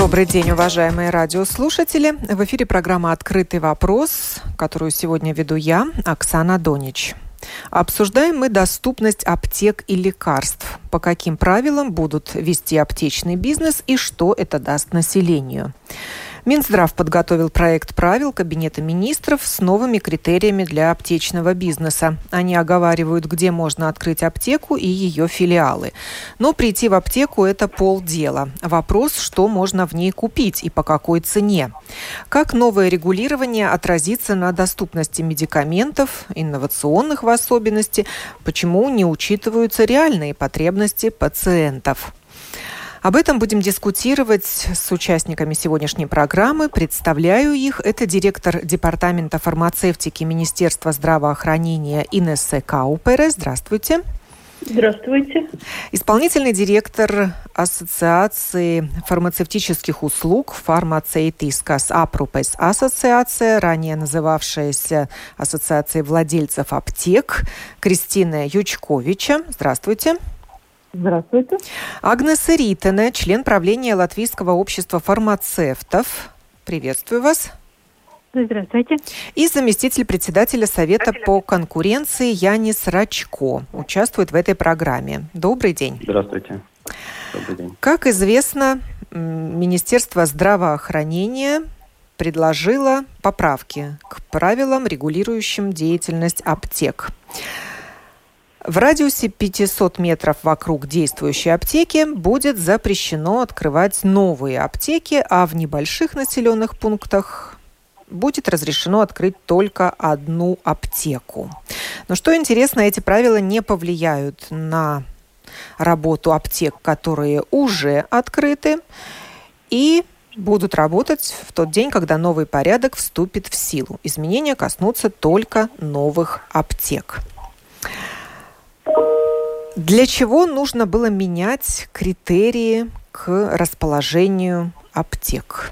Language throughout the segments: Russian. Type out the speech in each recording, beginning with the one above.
Добрый день, уважаемые радиослушатели. В эфире программа «Открытый вопрос», которую сегодня веду я, Оксана Донич. Обсуждаем мы доступность аптек и лекарств, по каким правилам будут вести аптечный бизнес и что это даст населению. Минздрав подготовил проект правил Кабинета министров с новыми критериями для аптечного бизнеса. Они оговаривают, где можно открыть аптеку и ее филиалы. Но прийти в аптеку – это полдела. Вопрос, что можно в ней купить и по какой цене. Как новое регулирование отразится на доступности медикаментов, инновационных в особенности, почему не учитываются реальные потребности пациентов. Об этом будем дискутировать с участниками сегодняшней программы. Представляю их. Это директор Департамента фармацевтики Министерства здравоохранения Инессе Каупере. Здравствуйте. Здравствуйте. Исполнительный директор Ассоциации фармацевтических услуг Фармацейтискас Апрупес Ассоциация, ранее называвшаяся Ассоциацией владельцев аптек, Кристина Ючковича. Здравствуйте. Здравствуйте. Агнеса Ритене, член правления Латвийского общества фармацевтов. Приветствую вас. Здравствуйте. И заместитель председателя Совета по конкуренции Янис Рачко участвует в этой программе. Добрый день. Здравствуйте. Добрый день. Как известно, Министерство здравоохранения предложило поправки к правилам, регулирующим деятельность аптек. В радиусе 500 метров вокруг действующей аптеки будет запрещено открывать новые аптеки, а в небольших населенных пунктах будет разрешено открыть только одну аптеку. Но что интересно, эти правила не повлияют на работу аптек, которые уже открыты, и будут работать в тот день, когда новый порядок вступит в силу. Изменения коснутся только новых аптек. Для чего нужно было менять критерии к расположению аптек?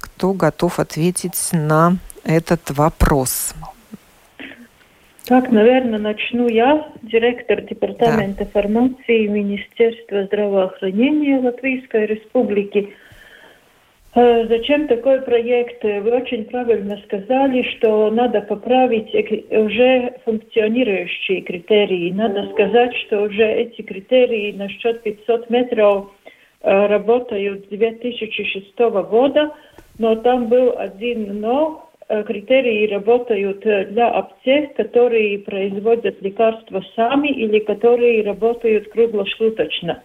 Кто готов ответить на этот вопрос? Так, наверное, начну я, директор Департамента да. фармации Министерства здравоохранения Латвийской Республики. Э, зачем такой проект? Вы очень правильно сказали, что надо поправить уже функционирующие критерии. Надо сказать, что уже эти критерии насчет 500 метров э, работают с 2006 года, но там был один но. Э, критерии работают для аптек, которые производят лекарства сами или которые работают круглосуточно.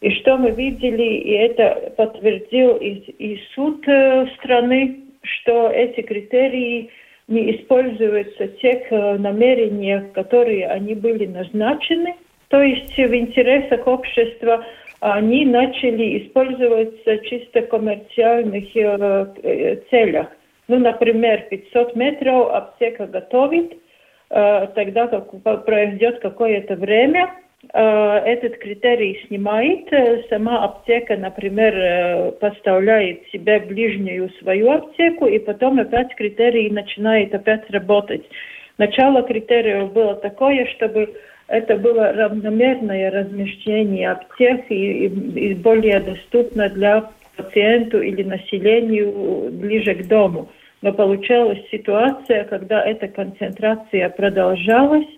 И что мы видели, и это подтвердил и, и суд э, страны, что эти критерии не используются тех э, намерениях, которые они были назначены. То есть в интересах общества они начали использоваться чисто коммерциальных э, целях. Ну, например, 500 метров аптека готовит, тогда как пройдет какое-то время – этот критерий снимает. Э, сама аптека, например, э, поставляет себе ближнюю свою аптеку, и потом опять критерий начинает опять работать. Начало критериев было такое, чтобы это было равномерное размещение аптек и, и, и более доступно для пациенту или населению ближе к дому. Но получалась ситуация, когда эта концентрация продолжалась,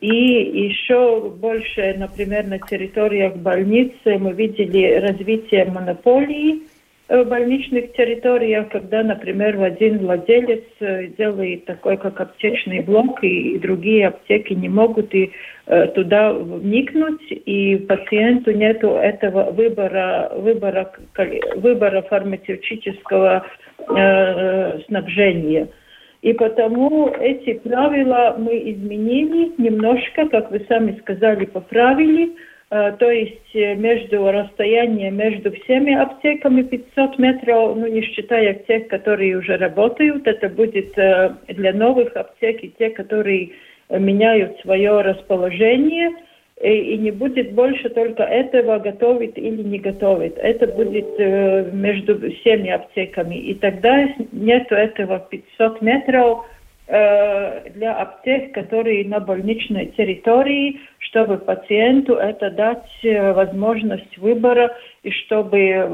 и еще больше, например, на территориях больницы мы видели развитие монополии в больничных территориях, когда, например, один владелец э, делает такой, как аптечный блок, и другие аптеки не могут и э, туда вникнуть, и пациенту нет этого выбора, выбора, выбора фармацевтического э, снабжения. И потому эти правила мы изменили немножко, как вы сами сказали, поправили. то есть между расстоянием между всеми аптеками 500 метров, ну не считая тех, которые уже работают, это будет для новых аптек и те, которые меняют свое расположение – и, и не будет больше только этого готовить или не готовить. Это будет э, между всеми аптеками. И тогда нет этого 500 метров э, для аптек, которые на больничной территории, чтобы пациенту это дать э, возможность выбора и чтобы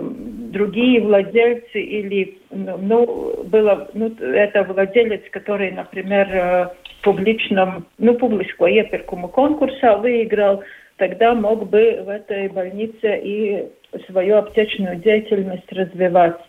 другие владельцы или ну было ну это владелец, который, например, э, публичном, ну, публичного iepirkumu конкурса выиграл, тогда мог бы в этой больнице и свою аптечную деятельность развивать.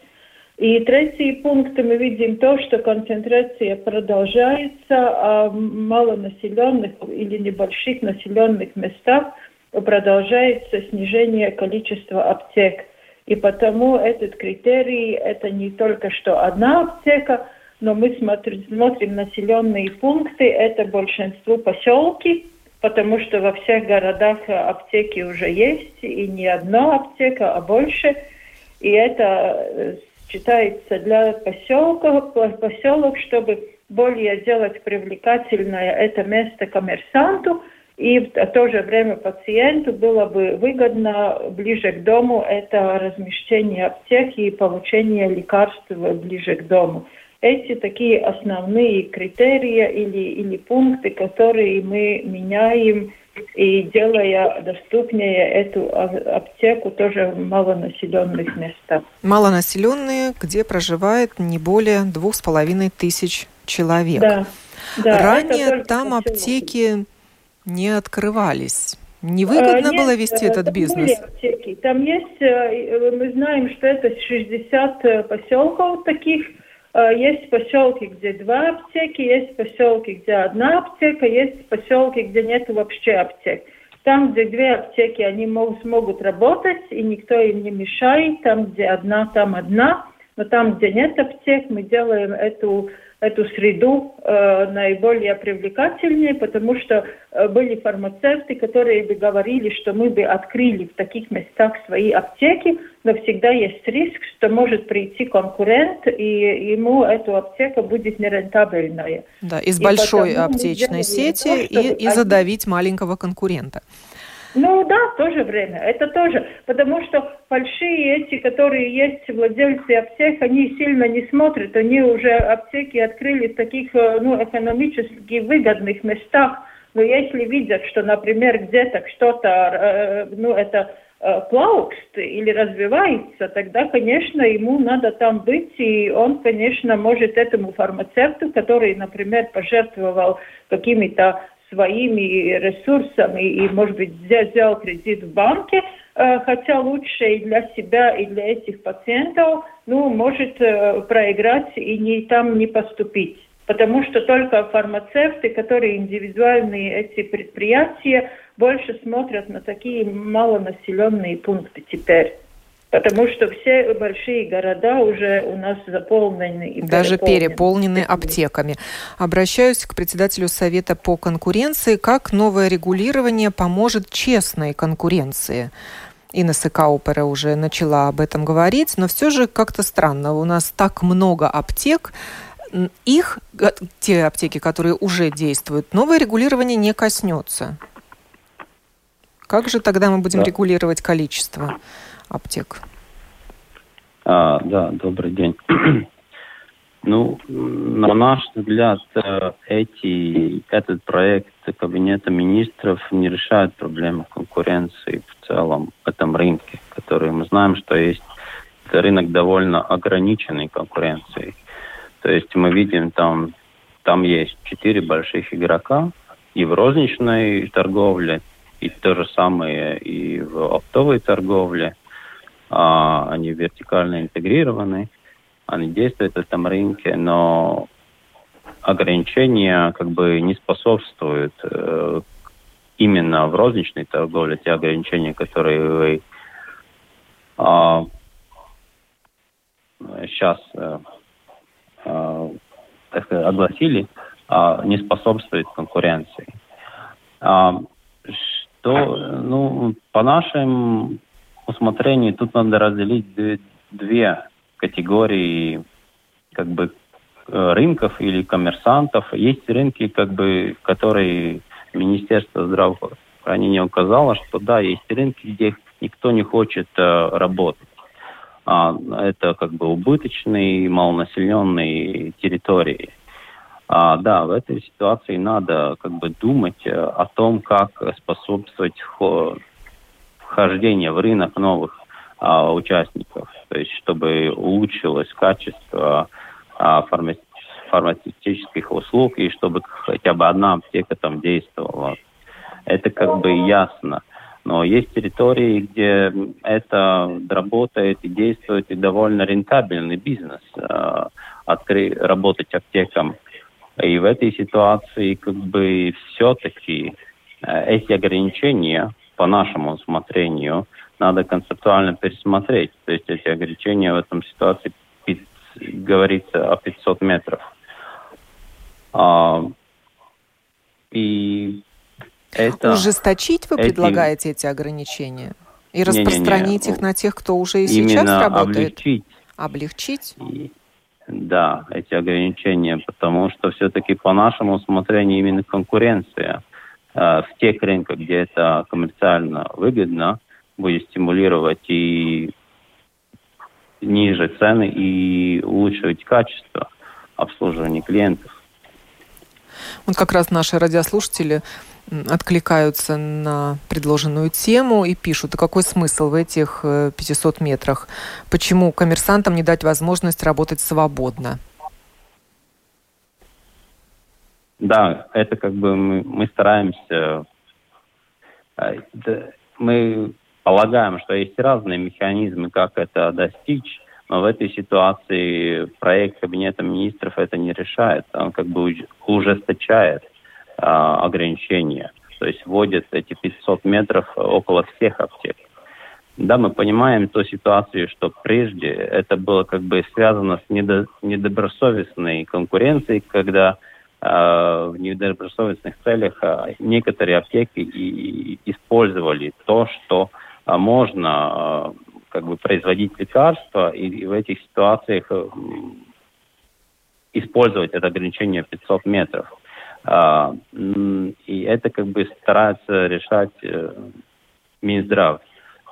И третий пункт мы видим то, что концентрация продолжается, а малонаселенных или небольших населенных местах продолжается снижение количества аптек. И потому этот критерий – это не только что одна аптека, но мы смотрим, смотрим населенные пункты, это большинство поселки, потому что во всех городах аптеки уже есть, и не одна аптека, а больше. И это э, считается для поселка, поселок, чтобы более сделать привлекательное это место коммерсанту, и в то же время пациенту было бы выгодно ближе к дому это размещение аптеки и получение лекарств ближе к дому эти такие основные критерии или, или пункты, которые мы меняем и делая доступнее эту аптеку тоже в малонаселенных местах. Малонаселенные, где проживает не более двух с половиной тысяч человек. Да, да, Ранее там аптеки не открывались. Невыгодно а, было нет, вести этот бизнес? Аптеки. Там есть, э, мы знаем, что это 60 э, поселков таких, Э, есть поселки, где два аптеки, есть поселки, где одна аптека, есть поселки, где нет вообще аптек. Там, где две аптеки, они могут, смогут работать, и никто им не мешает. Там, где одна, там одна. Но там, где нет аптек, мы делаем эту эту среду э, наиболее привлекательнее, потому что э, были фармацевты, которые бы говорили, что мы бы открыли в таких местах свои аптеки, но всегда есть риск, что может прийти конкурент, и ему эту аптека будет нерентабельная. Да, из и большой аптечной сети то, и, и задавить маленького конкурента. Ну да, в то же время. Это тоже. Потому что большие эти, которые есть владельцы аптек, они сильно не смотрят. Они уже аптеки открыли в таких э, ну, экономически выгодных местах. Но если видят, что, например, где-то что-то, э, ну, это э, плаукст или развивается, тогда, конечно, ему надо там быть, и он, конечно, может этому фармацевту, который, например, пожертвовал какими-то своими ресурсами и, может быть, взял кредит в банке, э, хотя лучше и для себя, и для этих пациентов, ну, может э, проиграть и не, там не поступить. Потому что только фармацевты, которые индивидуальные эти предприятия, больше смотрят на такие малонаселенные пункты теперь. Потому что все большие города уже у нас заполнены. И Даже переполнены. переполнены аптеками. Обращаюсь к председателю Совета по конкуренции. Как новое регулирование поможет честной конкуренции? Инна Сыкаупера уже начала об этом говорить, но все же как-то странно. У нас так много аптек, их, те аптеки, которые уже действуют, новое регулирование не коснется. Как же тогда мы будем да. регулировать количество? аптек. А, да, добрый день. ну, на наш взгляд, э, эти, этот проект Кабинета министров не решает проблемы конкуренции в целом в этом рынке, который мы знаем, что есть это рынок довольно ограниченной конкуренцией. То есть мы видим там, там есть четыре больших игрока и в розничной торговле, и то же самое и в оптовой торговле – а, они вертикально интегрированы, они действуют в этом рынке, но ограничения как бы не способствуют э, именно в розничной торговле, те ограничения, которые вы а, сейчас э, э, так сказать, огласили, а, не способствует конкуренции. А, то, ну, по нашим усмотрению тут надо разделить две категории как бы рынков или коммерсантов. Есть рынки, как бы, которые Министерство здравоохранения указало, что да, есть рынки, где никто не хочет э, работать. А, это как бы убыточные, малонаселенные территории. А, да, в этой ситуации надо как бы думать э, о том, как способствовать вхождению в рынок новых а, участников, то есть чтобы улучшилось качество а, фарма фармацевтических услуг и чтобы хотя бы одна аптека там действовала. Это как бы ясно. Но есть территории, где это работает и действует и довольно рентабельный бизнес. Э, откры, работать аптекам и в этой ситуации как бы все-таки э, эти ограничения по нашему усмотрению надо концептуально пересмотреть. То есть эти ограничения в этом ситуации говорится о 500 метров. А, и это... Ужесточить вы эти... предлагаете эти ограничения? И распространить не, не, не. их на тех, кто уже и сейчас Именно работает? облегчить. Облегчить? И, да, эти ограничения, потому что все-таки по нашему усмотрению именно конкуренция э, в тех рынках, где это коммерциально выгодно, будет стимулировать и ниже цены и улучшить качество обслуживания клиентов. Вот как раз наши радиослушатели откликаются на предложенную тему и пишут, а какой смысл в этих 500 э, метрах? Почему коммерсантам не дать возможность работать свободно? Да, это как бы мы, мы стараемся, э, мы полагаем, что есть разные механизмы, как это достичь, но в этой ситуации проект Кабинета министров это не решает, он как бы ужесточает а, ограничения. То есть вводят эти 500 метров около всех аптек. Да, мы понимаем ту ситуацию, что прежде это было как бы связано с недо, недобросовестной конкуренцией, когда э, в недобросовестных целях э, некоторые аптеки и, и использовали то, что э, можно э, как бы производить лекарства, и, и в этих ситуациях э, использовать это ограничение 500 метров. А, и это как бы старается решать э, Минздрав.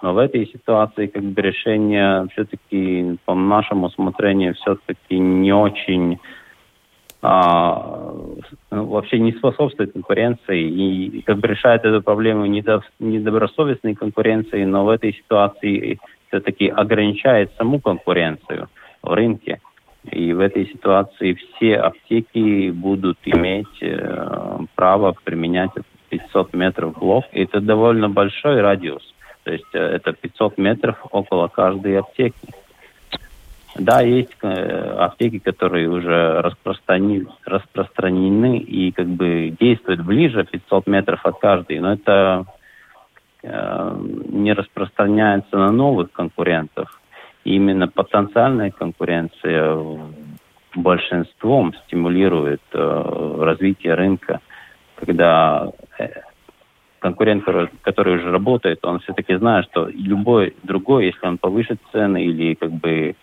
Но в этой ситуации как бы решение все-таки по нашему усмотрению все-таки не очень а, ну, вообще не способствует конкуренции и как бы решает эту проблему недобросовестной конкуренции, но в этой ситуации все-таки ограничает саму конкуренцию в рынке. И в этой ситуации все аптеки будут иметь э, право применять 500 метров блок. Это довольно большой радиус. То есть э, это 500 метров около каждой аптеки. Да, есть э, аптеки, которые уже распространены, распространены и как бы действуют ближе 500 метров от каждой, но это э, не распространяется на новых конкурентов именно потенциальная конкуренция большинством стимулирует э, развитие рынка, когда э, конкурент, который уже работает, он все-таки знает, что любой другой, если он повысит цены или как бы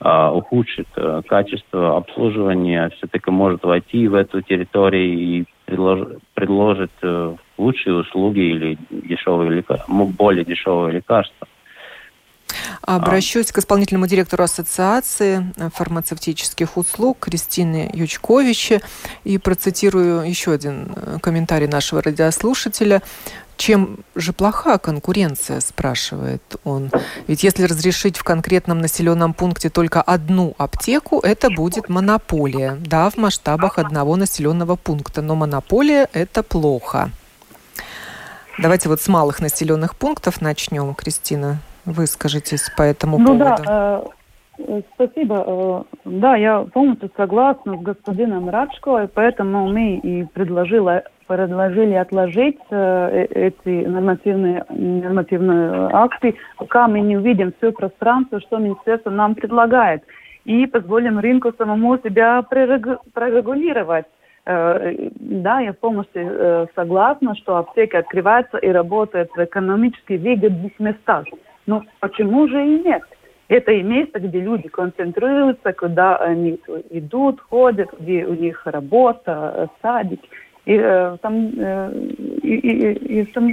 э, ухудшит э, качество обслуживания, все-таки может войти в эту территорию и предлож, предложит э, лучшие услуги или дешевые лекарства, более дешевые лекарства. Обращусь к исполнительному директору Ассоциации фармацевтических услуг Кристины Ючковичи и процитирую еще один э, комментарий нашего радиослушателя. Чем же плоха конкуренция, спрашивает он. Ведь если разрешить в конкретном населенном пункте только одну аптеку, это будет монополия. Да, в масштабах одного населенного пункта, но монополия – это плохо. Давайте вот с малых населенных пунктов начнем, Кристина. Выскажитесь по этому ну, поводу. Да, э, спасибо. Э, да, я полностью согласна с господином Радшко, и поэтому мы и предложили, предложили отложить э, эти нормативные, нормативные акты, пока мы не увидим все пространство, что министерство нам предлагает, и позволим рынку самому себя прорегулировать. да, я полностью согласна, что аптека открывается и работает в экономически выгодных местах. Но почему же и нет? Это и место, где люди концентрируются, куда они идут, ходят, где у них работа, садик. И, э, там, э, и, и, и, там,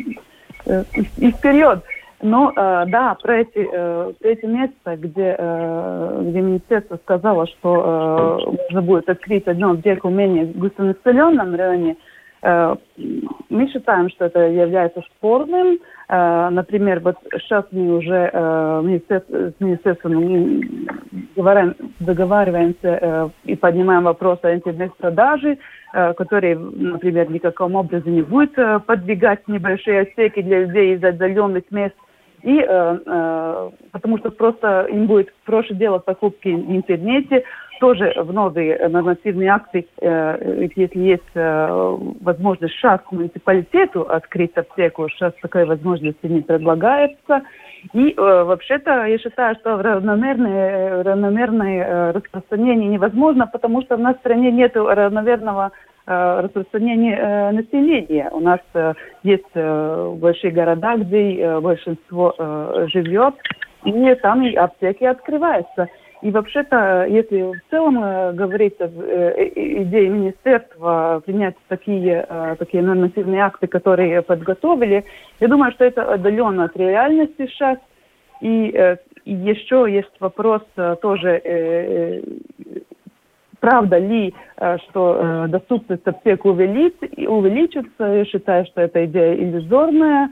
э, и вперед. Но э, да, про эти, э, эти места, где, э, где министерство сказало, что э, будет открыть одно аптеку менее густонаселенном районе, э, мы считаем, что это является спорным. Э, например, вот сейчас мы уже э, с министерством договариваемся э, и поднимаем вопрос о интернет-продаже, который, например, никаким образом не будет подвигать небольшие аптеки для людей из отдаленных мест. И потому что просто им будет проще делать покупки в интернете, тоже в новые нормативные акты, э, если есть э, возможность сейчас муниципалитету открыть аптеку, сейчас такая возможность не предлагается. И э, вообще-то я считаю, что равномерное, равномерное э, распространение невозможно, потому что в стране нет равномерного э, распространения э, населения. У нас э, есть э, большие города, где э, большинство э, живет, и там и аптеки открываются. И вообще-то, если в целом э, говорить о э, идее министерства принять такие, э, такие нормативные акты, которые подготовили, я думаю, что это отдаленно от реальности сейчас. И еще есть вопрос тоже, правда ли, что доступность аптек увеличится. Я считаю, что эта идея иллюзорная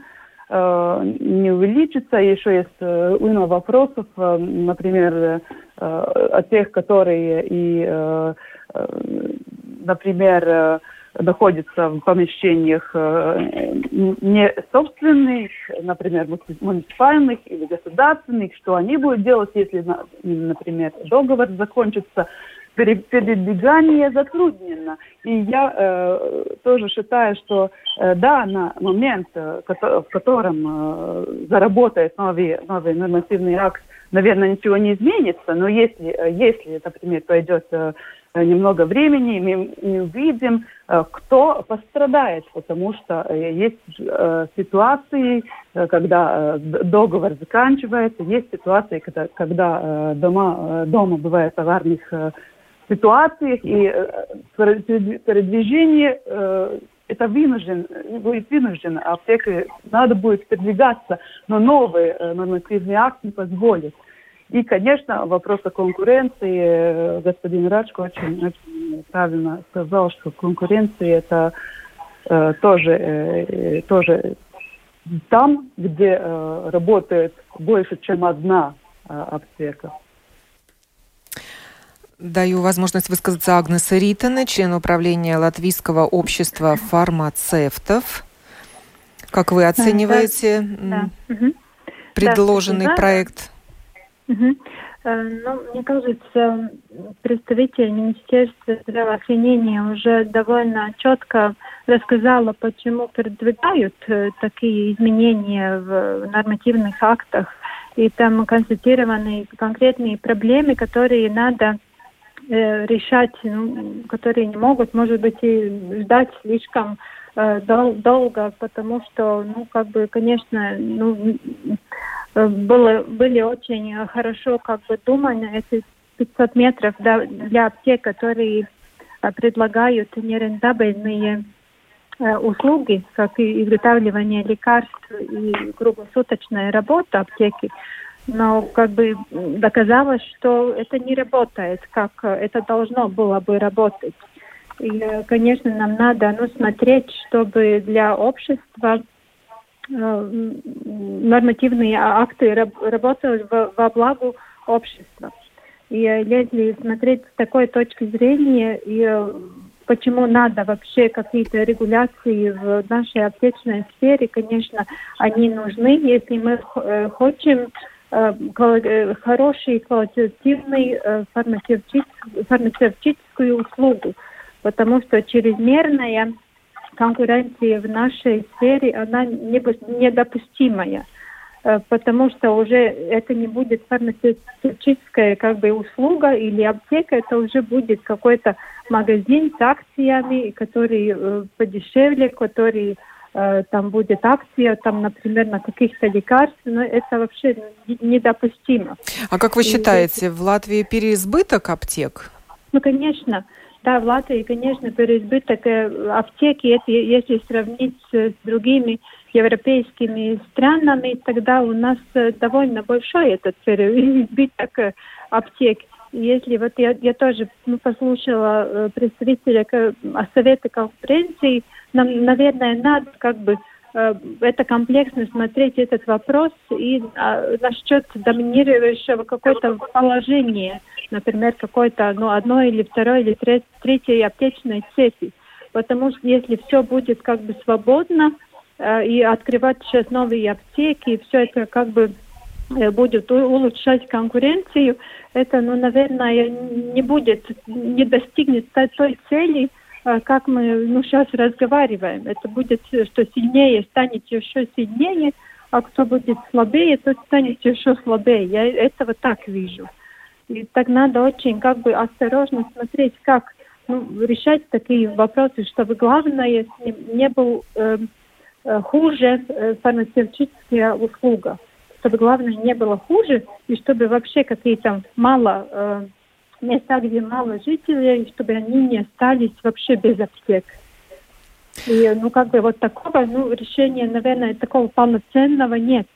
не увеличится. Еще есть уйма вопросов, например, от тех, которые и, например, находятся в помещениях не собственных, например, муниципальных или государственных, что они будут делать, если, например, договор закончится передвигание затруднено. И я э, тоже считаю, что э, да, на момент, э, в котором э, заработает новый, новый нормативный акт, наверное, ничего не изменится, но если, э, если например, пойдет э, немного времени, мы, мы увидим, э, кто пострадает, потому что есть ситуации, когда договор заканчивается, есть ситуации, когда, дома, дома бывает аварных ситуациях, и передвижение это вынужден, будет вынужден, аптека надо будет передвигаться, но новый нормативный акт не позволит. И, конечно, вопрос о конкуренции. Э, господин Рачко очень, очень правильно сказал, что конкуренция это э, тоже, э, тоже там, где э, работает больше, чем одна э, аптека. Даю возможность высказаться Агнеса Ритана, член управления Латвийского общества фармацевтов. Как вы оцениваете да, предложенный да, проект? Угу. Ну, мне кажется, представитель Министерства здравоохранения уже довольно четко рассказала, почему продвигают э, такие изменения в нормативных актах. И там констатированы конкретные проблемы, которые надо решать, ну, которые не могут, может быть, и ждать слишком э, дол- долго, потому что, ну, как бы, конечно, ну, Э, было, были очень хорошо как бы думаны эти 500 метров да, для аптек, которые э, предлагают нерентабельные э, услуги, как и изготавливание лекарств и круглосуточная работа аптеки. Но как бы доказалось, что это не работает, как это должно было бы работать. И, конечно, нам надо ну, смотреть, чтобы для общества Э, нормативные акты работают во благо общества. И э, если смотреть с такой точки зрения, и э, почему надо вообще какие-то регуляции в нашей аптечной сфере, конечно, они нужны, если мы хотим хороший, квалитативный фармацевтическую услугу, потому что чрезмерная конкуренции в нашей сфере, она недопустимая, э, потому что уже это не будет фармацевтическая как бы услуга или аптека, это уже будет какой-то магазин с акциями, который э, подешевле, который э, там будет акция, там, например, на каких-то лекарств, но это вообще недопустимо. А как вы считаете, в Латвии переизбыток аптек? Ну, конечно. Да, в Латвии, конечно, переизбыток э, аптеки, это, если сравнить с другими европейскими странами, тогда у нас э, довольно большой этот переизбыток э, аптек. Если вот я, я тоже ну, послушала э, представителя совета конференции, нам, наверное, надо как бы э, это комплексно смотреть этот вопрос и э, насчет доминирующего какое-то положение, например, какой-то ну, одной или второй или треть, третьей аптечной цепи. Потому что если все будет как бы свободно э, и открывать сейчас новые аптеки, все это как бы будет улучшать конкуренцию, это, ну, наверное, не будет, не достигнет той цели, э, как мы ну, сейчас разговариваем. Это будет, что сильнее станет еще сильнее, а кто будет слабее, тот станет еще слабее. Я этого так вижу. И так надо очень как бы осторожно смотреть, как ну, решать такие вопросы, чтобы главное не, не был э, э хуже э, фармацевтическая услуга чтобы, главное, не было хуже, и чтобы вообще какие-то мало э, места, где мало жителей, чтобы они не остались вообще без аптек. И, ну, как бы вот такого, ну, решения, наверное, такого полноценного нет.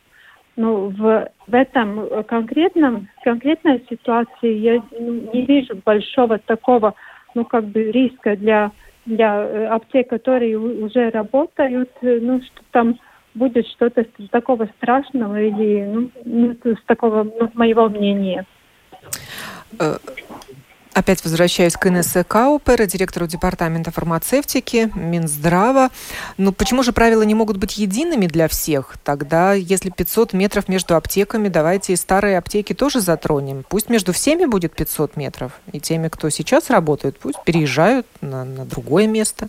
Но в, в этом конкретном, конкретной ситуации я ну, не вижу большого такого, ну, как бы риска для, для э, аптек, которые уже работают, ну, что там будет что-то такого страшного или ну, с такого ну, моего мнения. Э, опять возвращаюсь к Инессе Каупер, директору департамента фармацевтики Минздрава. Ну почему же правила не могут быть едиными для всех? Тогда, если 500 метров между аптеками, давайте и старые аптеки тоже затронем. Пусть между всеми будет 500 метров. И теми, кто сейчас работает, пусть переезжают на, на другое место.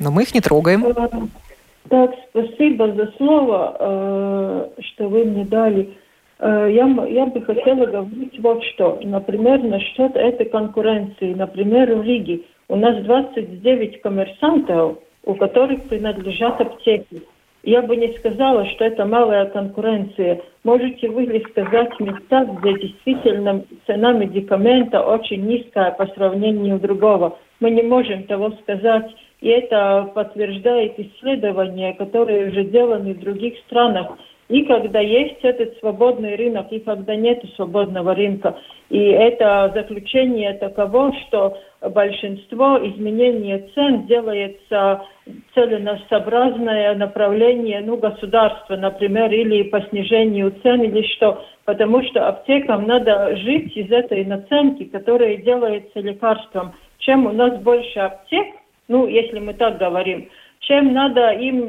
Но мы их не трогаем. Так, спасибо за слово, э, что вы мне дали. Э, я, я бы хотела говорить вот что. Например, насчет этой конкуренции. Например, в Риге у нас 29 коммерсантов, у которых принадлежат аптеки. Я бы не сказала, что это малая конкуренция. Можете вы ли сказать места, где действительно цена медикамента очень низкая по сравнению другого? Мы не можем того сказать. И это подтверждает исследования, которые уже сделаны в других странах. И когда есть этот свободный рынок, и когда нет свободного рынка. И это заключение таково, что большинство изменений цен делается целесообразное направление ну, государства, например, или по снижению цен, или что. Потому что аптекам надо жить из этой наценки, которая делается лекарством. Чем у нас больше аптек, ну, если мы так говорим, чем надо им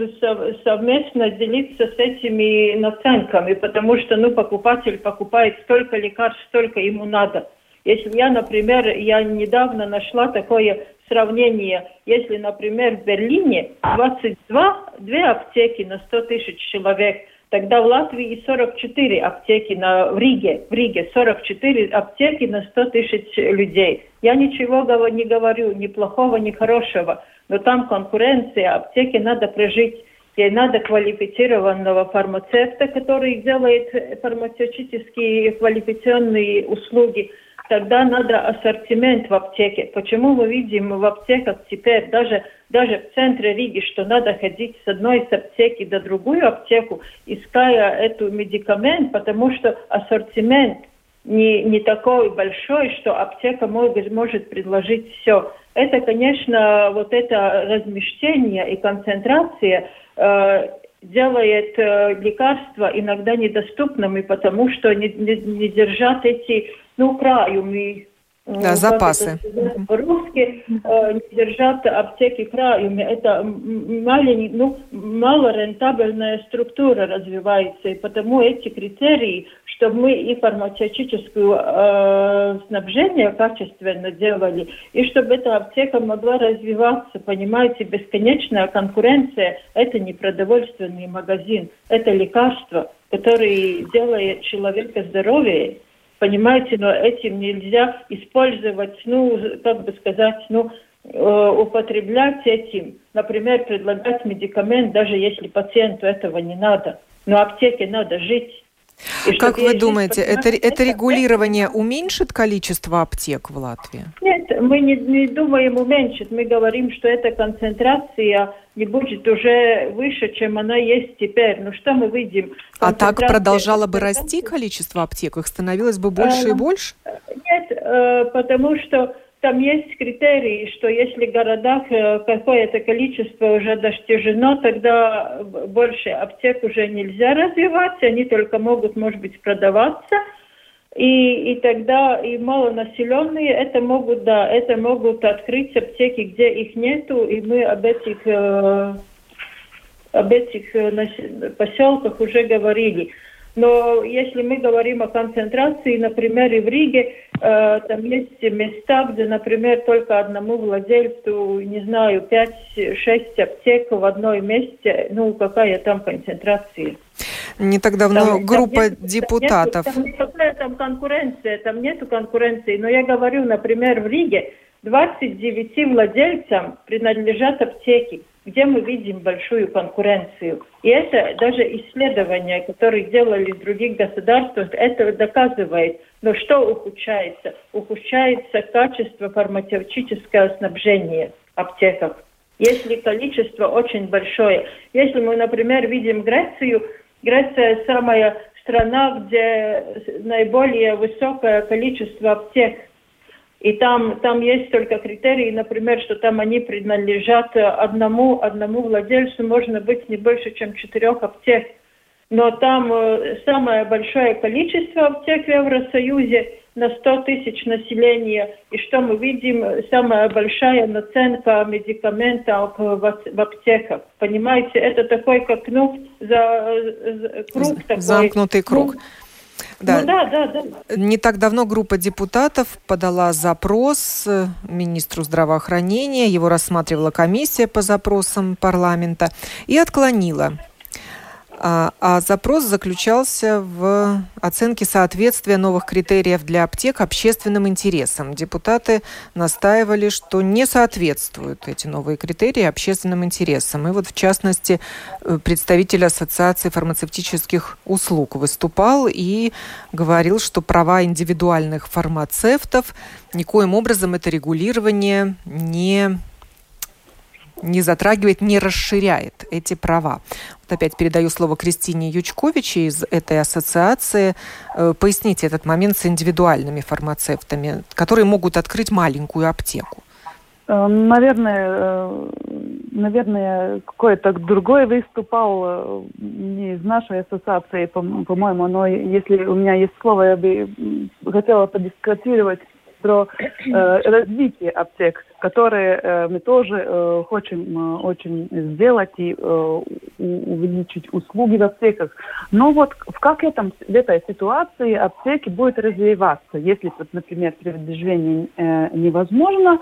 совместно делиться с этими наценками, потому что, ну, покупатель покупает столько лекарств, столько ему надо. Если я, например, я недавно нашла такое сравнение, если, например, в Берлине 22 две аптеки на 100 тысяч человек – Тогда в Латвии 44 аптеки на, в Риге, в Риге 44 аптеки на 100 тысяч людей. Я ничего не говорю, ни плохого, ни хорошего, но там конкуренция, аптеки надо прожить. Ей надо квалифицированного фармацевта, который делает фармацевтические квалификационные услуги – тогда надо ассортимент в аптеке. Почему мы видим в аптеках теперь, даже, даже в центре Риги, что надо ходить с одной аптеки до другую аптеку, иская эту медикамент, потому что ассортимент не, не такой большой, что аптека может, может предложить все. Это, конечно, вот это размещение и концентрация э, делает э, лекарства иногда недоступными, потому что не, не, не держат эти ну, крājumi да, запасы. Русские э, держат аптеки краями. Это малень, ну, малорентабельная структура развивается. И потому эти критерии, чтобы мы и фармацевтическое э, снабжение качественно делали, и чтобы эта аптека могла развиваться. Понимаете, бесконечная конкуренция – это не продовольственный магазин, это лекарство, которое делает человека здоровее. Понимаете, но этим нельзя использовать, ну, как бы сказать, ну, э, употреблять этим, например, предлагать медикамент, даже если пациенту этого не надо. Но аптеке надо жить. Как вы думаете, это, это регулирование уменьшит количество аптек в Латвии? Нет, мы не, не думаем уменьшит. Мы говорим, что эта концентрация не будет уже выше, чем она есть теперь. Ну что мы видим? А так продолжало бы расти количество аптек? Их становилось бы больше и э, больше? Нет, э, потому что там есть критерии, что если в городах э, какое-то количество уже достижено, тогда больше аптек уже нельзя развивать, они только могут, может быть, продаваться. И, и тогда и малонаселенные это могут, да, это могут открыть аптеки, где их нету, и мы об этих, э, об этих э, поселках уже говорили. Но если мы говорим о концентрации, например, и в Риге, э, там есть места, где, например, только одному владельцу, не знаю, 5-6 аптек в одной месте, ну, какая там концентрация? Не так давно там, группа там нет, депутатов. Там, нету, там, там конкуренция, там нету конкуренции. Но я говорю, например, в Риге 29 владельцам принадлежат аптеки где мы видим большую конкуренцию. И это даже исследования, которые делали в других государствах, это доказывает. Но что ухудшается? Ухудшается качество фармацевтического снабжения аптеках. Если количество очень большое. Если мы, например, видим Грецию, Греция самая страна, где наиболее высокое количество аптек и там, там есть только критерии, например, что там они принадлежат одному, одному владельцу, можно быть не больше, чем четырех аптек. Но там э, самое большое количество аптек в Евросоюзе на 100 тысяч населения. И что мы видим, самая большая наценка медикаментов в, в аптеках. Понимаете, это такой, как, ну, за, за круг такой. Замкнутый круг. Ну, да. Ну, да, да, да. Не так давно группа депутатов подала запрос э, министру здравоохранения, его рассматривала комиссия по запросам парламента и отклонила а, а запрос заключался в оценке соответствия новых критериев для аптек общественным интересам. Депутаты настаивали, что не соответствуют эти новые критерии общественным интересам. И вот, в частности, э, представитель Ассоциации фармацевтических услуг выступал и говорил, что права индивидуальных фармацевтов никоим образом это регулирование не не затрагивает, не расширяет эти права. Вот опять передаю слово Кристине Ючкович из этой ассоциации. Э, поясните этот момент с индивидуальными фармацевтами, которые могут открыть маленькую аптеку. Э, наверное, э, наверное, какой-то другой выступал не из нашей ассоциации, по-моему, но если у меня есть слово, я бы хотела подискутировать про э, развитие аптек, которые э, мы тоже э, хотим э, очень сделать и увеличить услуги в аптеках. Но вот в как этом, в этой ситуации аптеки будут развиваться? Если, например, передвижение невозможно,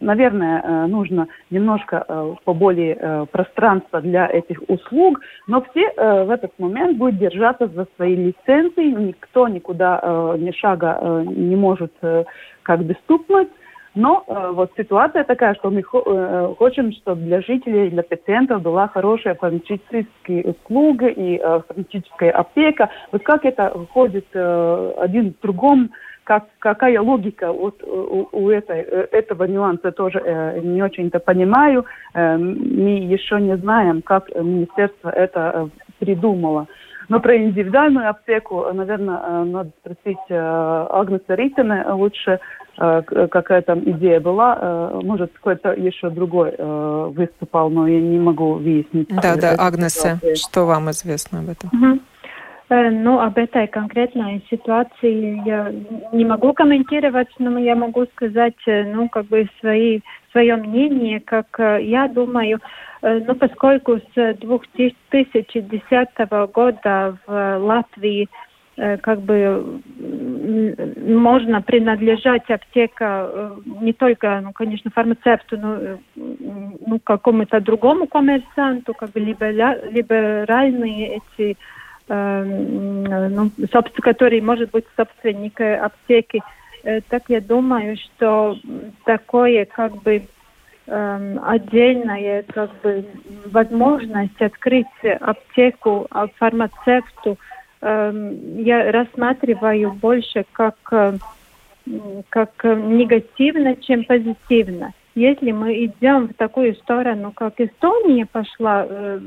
наверное, нужно немножко поболее пространства для этих услуг, но все в этот момент будут держаться за свои лицензии, никто никуда ни шага не может как доступность. Но э, вот ситуация такая, что мы э, хотим, чтобы для жителей, для пациентов была хорошая фармацевтическая услуга и э, фармацевтическая опека. Вот как это входит э, один в другом, как, какая логика вот у, у этой, э, этого нюанса тоже э, не очень-то понимаю. Э, мы еще не знаем, как министерство это э, придумало. Но про индивидуальную аптеку, наверное, э, надо спросить э, Агнеса Ритина лучше, э, какая там идея была. Может, какой-то еще другой выступал, но я не могу выяснить. Да, да, Агнеса, что вам известно об этом? Угу. Ну, об этой конкретной ситуации я не могу комментировать, но я могу сказать, ну, как бы свои, свое мнение, как я думаю, ну, поскольку с 2010 года в Латвии как бы можно принадлежать аптека не только, ну, конечно, фармацевту, но ну, какому-то другому коммерсанту, как бы либеральные эти ну, который может быть собственник аптеки, так я думаю, что такое как бы отдельная как бы возможность открыть аптеку фармацевту я рассматриваю больше как как негативно, чем позитивно. Если мы идем в такую сторону, как Эстония пошла э,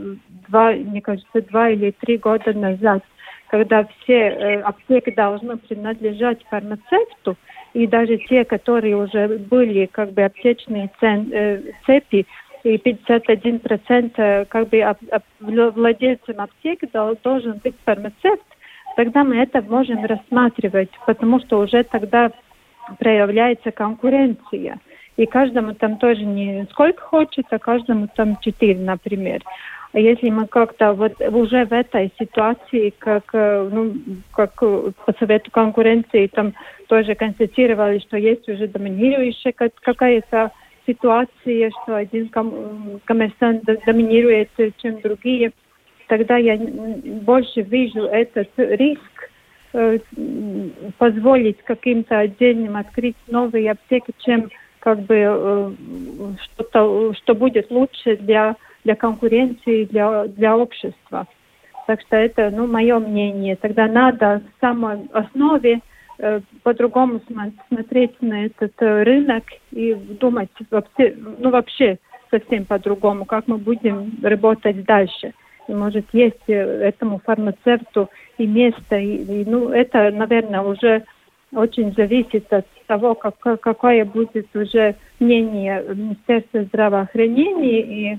два, мне кажется, два или три года назад, когда все э, аптеки должны принадлежать фармацевту, и даже те, которые уже были как бы аптечные цен, э, цепи, и 51% э, как бы ап, ап, владельцем аптеки должен быть фармацевт, тогда мы это можем рассматривать, потому что уже тогда проявляется конкуренция. И каждому там тоже не сколько хочет, а каждому там четыре, например. Если мы как-то вот уже в этой ситуации, как, э, ну, как по совету конкуренции, там тоже констатировали, что есть уже доминирующая какая-то ситуация, что один ком коммерсант доминирует, чем другие, тогда я больше вижу этот риск, э, позволить каким-то отдельным открыть новые аптеки, чем как бы э, что-то, что будет лучше для, для конкуренции, для, для общества. Так что это, ну, мое мнение. Тогда надо в самой основе э, по-другому смотреть на этот э, рынок и думать вообще, ну, вообще совсем по-другому, как мы будем работать дальше. И, может, есть э, этому фармацевту и место, и, и ну, это, наверное, уже очень зависит от того, как, какое будет уже мнение Министерства здравоохранения и,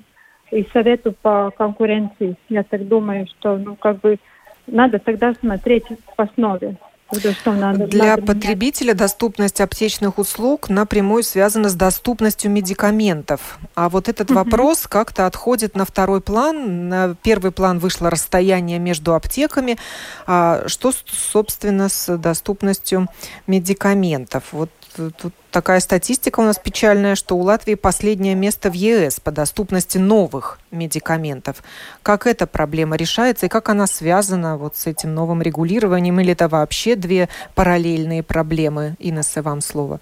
и Совету по конкуренции. Я так думаю, что ну, как бы надо тогда смотреть в основе. Для потребителя доступность аптечных услуг напрямую связана с доступностью медикаментов. А вот этот угу. вопрос как-то отходит на второй план. На первый план вышло расстояние между аптеками. А что, собственно, с доступностью медикаментов? Вот тут такая статистика у нас печальная, что у Латвии последнее место в ЕС по доступности новых медикаментов. Как эта проблема решается и как она связана вот с этим новым регулированием? Или это вообще две параллельные проблемы? Инесса, вам слово.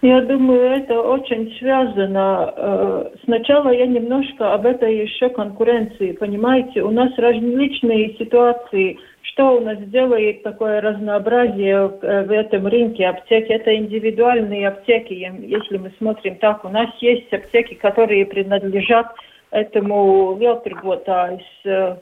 Я думаю, это очень связано. Э, сначала я немножко об этой еще конкуренции. Понимаете, у нас различные ситуации что у нас делает такое разнообразие э, в этом рынке аптек? Это индивидуальные аптеки. Если мы смотрим так, у нас есть аптеки, которые принадлежат этому Велтербота из э,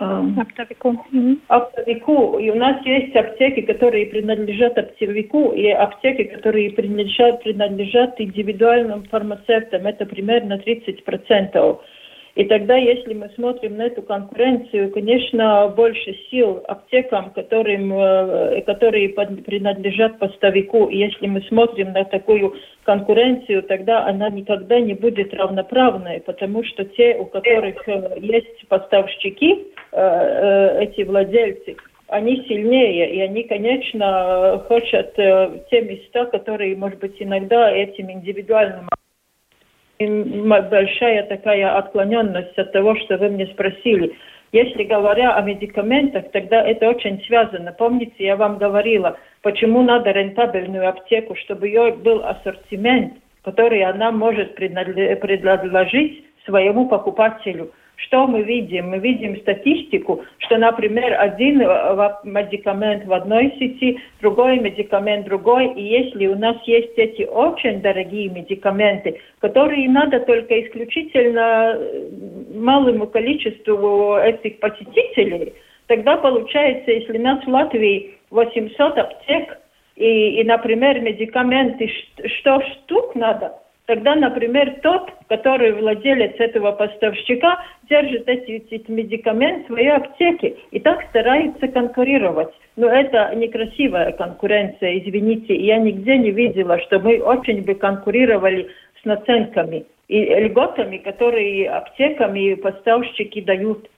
Оптовику. Оптовику. И у нас есть аптеки, которые принадлежат оптовику, и аптеки, которые принадлежат, принадлежат индивидуальным фармацевтам. Это примерно 30%. И тогда, если мы смотрим на эту конкуренцию, конечно, больше сил аптекам, которым, э, которые принадлежат поставику. И если мы смотрим на такую конкуренцию, тогда она никогда не будет равноправной, потому что те, у которых э, есть поставщики, э, эти владельцы, они сильнее, и они, конечно, хотят те места, которые, может быть, иногда этим индивидуальным большая такая отклоненность от того, что вы мне спросили. Если говоря о медикаментах, тогда это очень связано. Помните, я вам говорила, почему надо рентабельную аптеку, чтобы ее был ассортимент, который она может предложить своему покупателю. Что мы видим? Мы видим статистику, что, например, один э, медикамент в одной сети, другой медикамент другой. И если у нас есть эти очень дорогие медикаменты, которые надо только исключительно э, малому количеству этих посетителей, тогда получается, если у нас в Латвии 800 аптек, и, и например, медикаменты 100 штук надо – Тогда, например, тот, который владелец этого поставщика, держит эти, эти медикаменты в своей аптеке и так старается конкурировать. Но это некрасивая конкуренция, извините. Я нигде не видела, что мы очень бы конкурировали с наценками и льготами, которые аптеками и поставщики дают.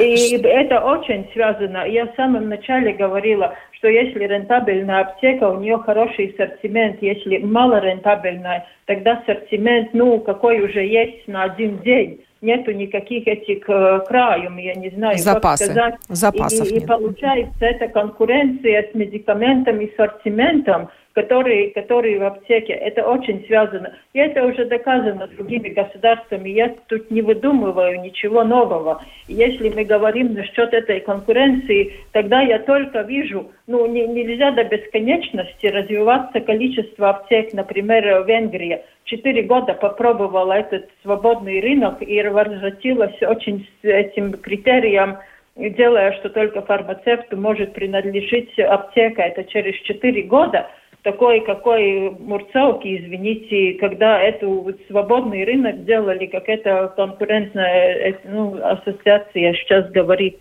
И это очень связано. Я в самом начале говорила, что если рентабельная аптека, у нее хороший ассортимент, если мало рентабельная, тогда ассортимент, ну, какой уже есть на один день. нету никаких этих э, краев, я не знаю, Запасы. как сказать. Запасов и, нет. и получается это конкуренция с медикаментами и ассортиментом, которые, которые в аптеке. Это очень связано. И это уже доказано другими государствами. Я тут не выдумываю ничего нового. Если мы говорим насчет этой конкуренции, тогда я только вижу, ну, не, нельзя до бесконечности развиваться количество аптек, например, в Венгрии. Четыре года попробовала этот свободный рынок и возвратилась очень с этим критериям, делая, что только фармацевту может принадлежить аптека. Это через четыре года – такой, какой Мурцовки, извините, когда эту свободный рынок делали, как это конкурентная э, ну, ассоциация сейчас говорит.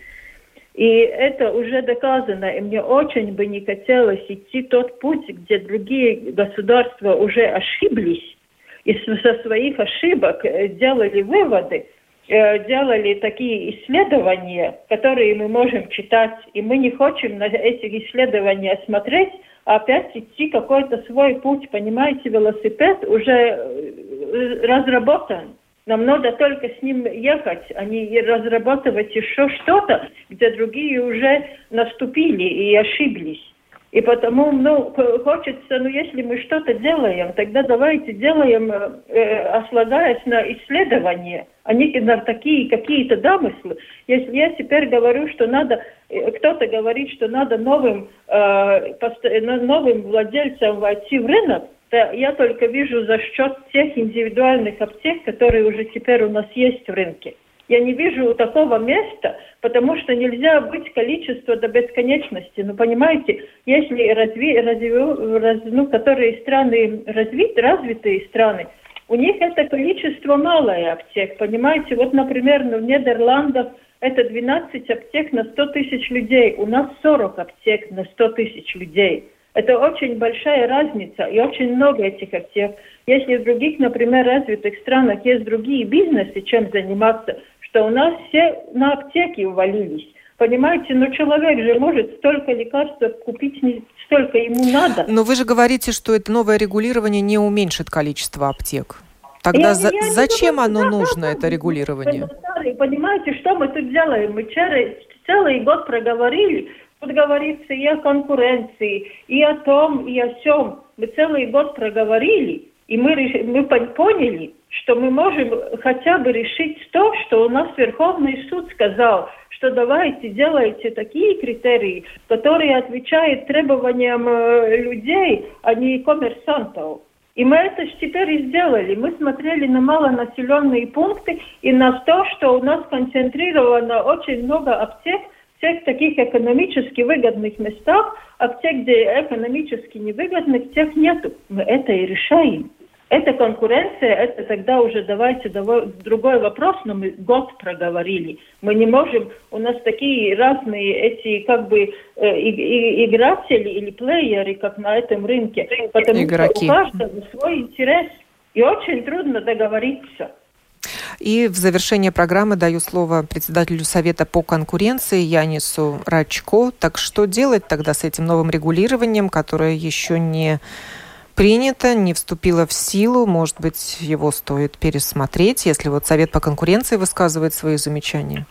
И это уже доказано, и мне очень бы не хотелось идти тот путь, где другие государства уже ошиблись, и со своих ошибок делали выводы, э, делали такие исследования, которые мы можем читать, и мы не хотим на эти исследования смотреть, опять идти какой-то свой путь. Понимаете, велосипед уже э, разработан. Нам надо только с ним ехать, а не разрабатывать еще что-то, где другие уже наступили и ошиблись. И потому, ну, хочется, ну, если мы что-то делаем, тогда давайте делаем, э, ослагаясь на исследования, а не на такие какие-то домыслы. Если я теперь говорю, что надо, э, кто-то говорит, что надо новым, э, новым владельцам войти в рынок, то я только вижу за счет тех индивидуальных аптек, которые уже теперь у нас есть в рынке. Я не вижу такого места, потому что нельзя быть количество до бесконечности. Ну, понимаете, если разви, разви, раз, ну, которые страны развит, развитые страны, у них это количество малое аптек, понимаете? Вот, например, ну, в Нидерландах это 12 аптек на 100 тысяч людей, у нас 40 аптек на 100 тысяч людей. Это очень большая разница и очень много этих аптек. Если в других, например, развитых странах есть другие бизнесы, чем заниматься, что у нас все на аптеки увалились. Понимаете, но человек же может столько лекарств купить, не столько ему надо. Но вы же говорите, что это новое регулирование не уменьшит количество аптек. Тогда Я- за- я зачем думаю, оно да, нужно, да, это регулирование? Понимаете, что мы тут делаем? Мы вчера целый год проговорили, тут говорится и о конкуренции, и о том, и о сем. Мы целый год проговорили, и мы, мы пон- поняли, что мы можем хотя бы решить то, что у нас Верховный суд сказал, что давайте делайте такие критерии, которые отвечают требованиям э, людей, а не коммерсантов. И мы это ж теперь и сделали. Мы смотрели на малонаселенные пункты и на то, что у нас концентрировано очень много аптек тех таких экономически выгодных местах, а в тех, где экономически невыгодных, тех нету. Мы это и решаем. Это конкуренция, это тогда уже давайте давай, другой вопрос, но мы год проговорили. Мы не можем, у нас такие разные эти как бы э, и- и- игратели или плееры, как на этом рынке, потому Игроки. что у каждого свой интерес, и очень трудно договориться. И в завершение программы даю слово председателю Совета по конкуренции Янису Рачко. Так что делать тогда с этим новым регулированием, которое еще не принято, не вступило в силу? Может быть, его стоит пересмотреть, если вот Совет по конкуренции высказывает свои замечания?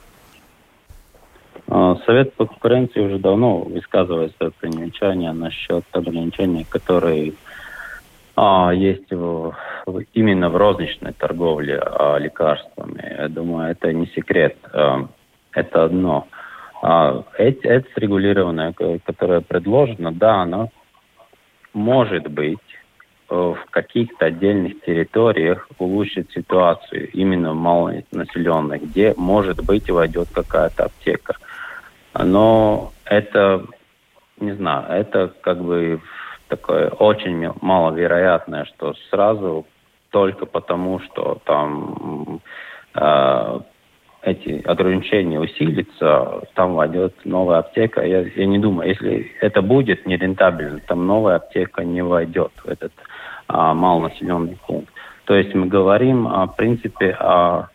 А, Совет по конкуренции уже давно высказывает свое примечание насчет ограничений, которые а, есть в, в- именно в розничной торговле а, лекарствами. Я думаю, это не секрет. А, это одно. А, эти, это регулированное, ко- которое предложено, да, оно может быть в каких-то отдельных территориях улучшит ситуацию, именно малонаселенных, где, может быть, войдет какая-то аптека. Но это, не знаю, это как бы такое очень маловероятное, что сразу только потому, что там э, эти ограничения усилятся, там войдет новая аптека. Я, я не думаю, если это будет нерентабельно, там новая аптека не войдет в этот а, малонаселенный пункт. То есть мы говорим, о, в принципе, о,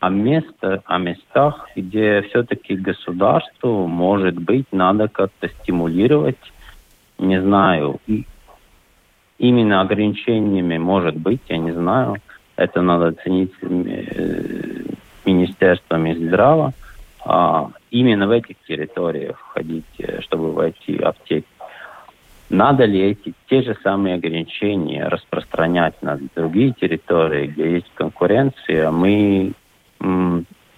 о, место, о местах, где все-таки государству, может быть, надо как-то стимулировать, не знаю, и именно ограничениями, может быть, я не знаю, это надо оценить э, Министерством Минздрава а, именно в этих территориях входить, э, чтобы войти в аптеки. Надо ли эти те же самые ограничения распространять на другие территории, где есть конкуренция, мы,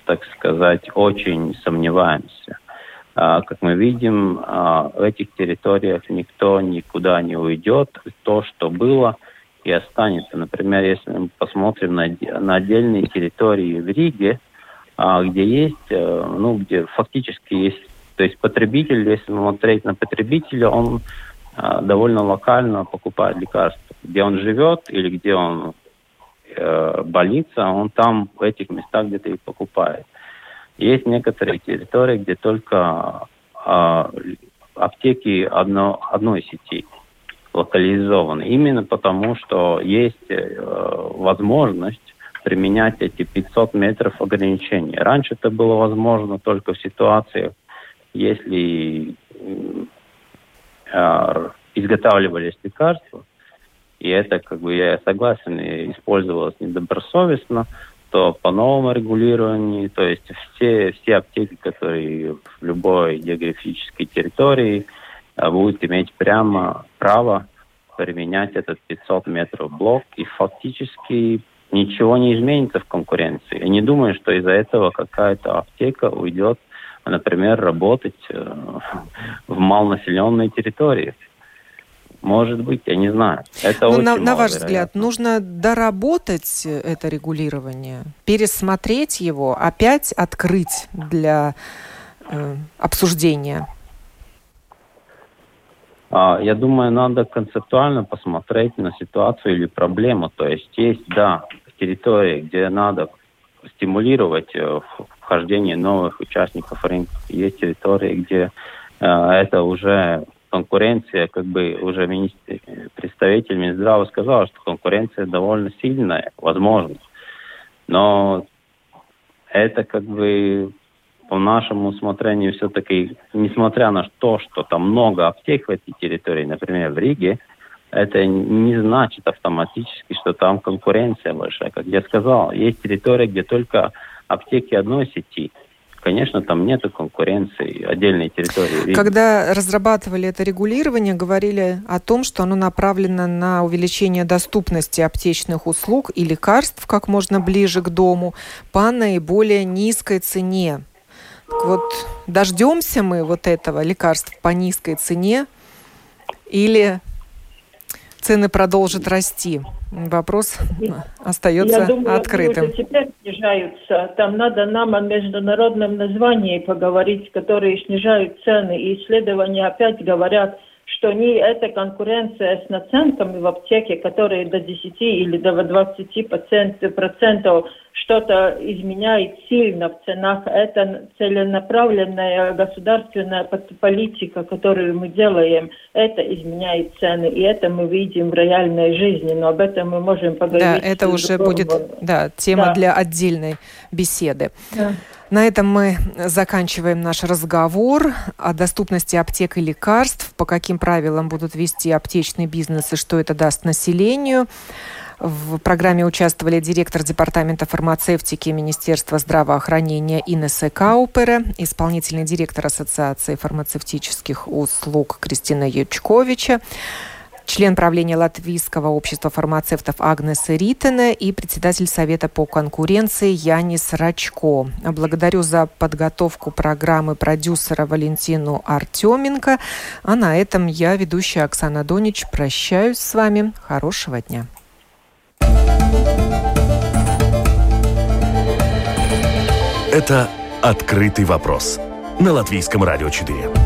так сказать, очень сомневаемся. А, как мы видим, а, в этих территориях никто никуда не уйдет. То, что было, и останется. Например, если мы посмотрим на, отдельные территории в Риге, а, где есть, э, ну, где фактически есть, то есть потребитель, если смотреть на потребителя, он довольно локально покупает лекарства. Где он живет или где он э, болится, он там в этих местах где-то и покупает. Есть некоторые территории, где только э, аптеки одно, одной сети локализованы. Именно потому, что есть э, возможность применять эти 500 метров ограничений. Раньше это было возможно только в ситуациях, если изготавливались лекарства, и это, как бы, я согласен, использовалось недобросовестно, что по новому регулированию, то есть все, все аптеки, которые в любой географической территории а, будут иметь прямо право применять этот 500 метров блок, и фактически ничего не изменится в конкуренции. Я не думаю, что из-за этого какая-то аптека уйдет, например, работать э, в малонаселенной территории. Может быть, я не знаю. Это ну, на, на ваш взгляд, нужно доработать это регулирование, пересмотреть его, опять открыть для э, обсуждения? А, я думаю, надо концептуально посмотреть на ситуацию или проблему. То есть есть, да, территории, где надо стимулировать э, вхождение новых участников рынка. Есть территории, где э, это уже конкуренция, как бы уже министр, представитель Минздрава сказал, что конкуренция довольно сильная, возможно. Но это как бы по нашему усмотрению все-таки, несмотря на то, что там много аптек в этой территории, например, в Риге, это не значит автоматически, что там конкуренция большая. Как я сказал, есть территории, где только аптеки одной сети – конечно, там нет конкуренции, отдельной территории. Когда разрабатывали это регулирование, говорили о том, что оно направлено на увеличение доступности аптечных услуг и лекарств как можно ближе к дому по наиболее низкой цене. Так вот, дождемся мы вот этого лекарств по низкой цене или цены продолжат расти? Вопрос остается Я думаю, открытым. Уже теперь снижаются. Там надо нам о международном названии поговорить, которые снижают цены. И исследования опять говорят, что не эта конкуренция с наценками в аптеке, которые до 10 или до 20 процентов что-то изменяет сильно в ценах. Это целенаправленная государственная политика, которую мы делаем. Это изменяет цены, и это мы видим в реальной жизни. Но об этом мы можем поговорить. Да, это уже будет да, тема да. для отдельной беседы. Да. На этом мы заканчиваем наш разговор о доступности аптек и лекарств, по каким правилам будут вести аптечный бизнес и что это даст населению. В программе участвовали директор Департамента фармацевтики Министерства здравоохранения Инесса Каупере, исполнительный директор Ассоциации фармацевтических услуг Кристина Ячковича, член правления Латвийского общества фармацевтов Агнес Ритене и председатель Совета по конкуренции Янис Рачко. Благодарю за подготовку программы продюсера Валентину Артеменко. А на этом я, ведущая Оксана Донич, прощаюсь с вами. Хорошего дня. Это «Открытый вопрос» на Латвийском радио 4.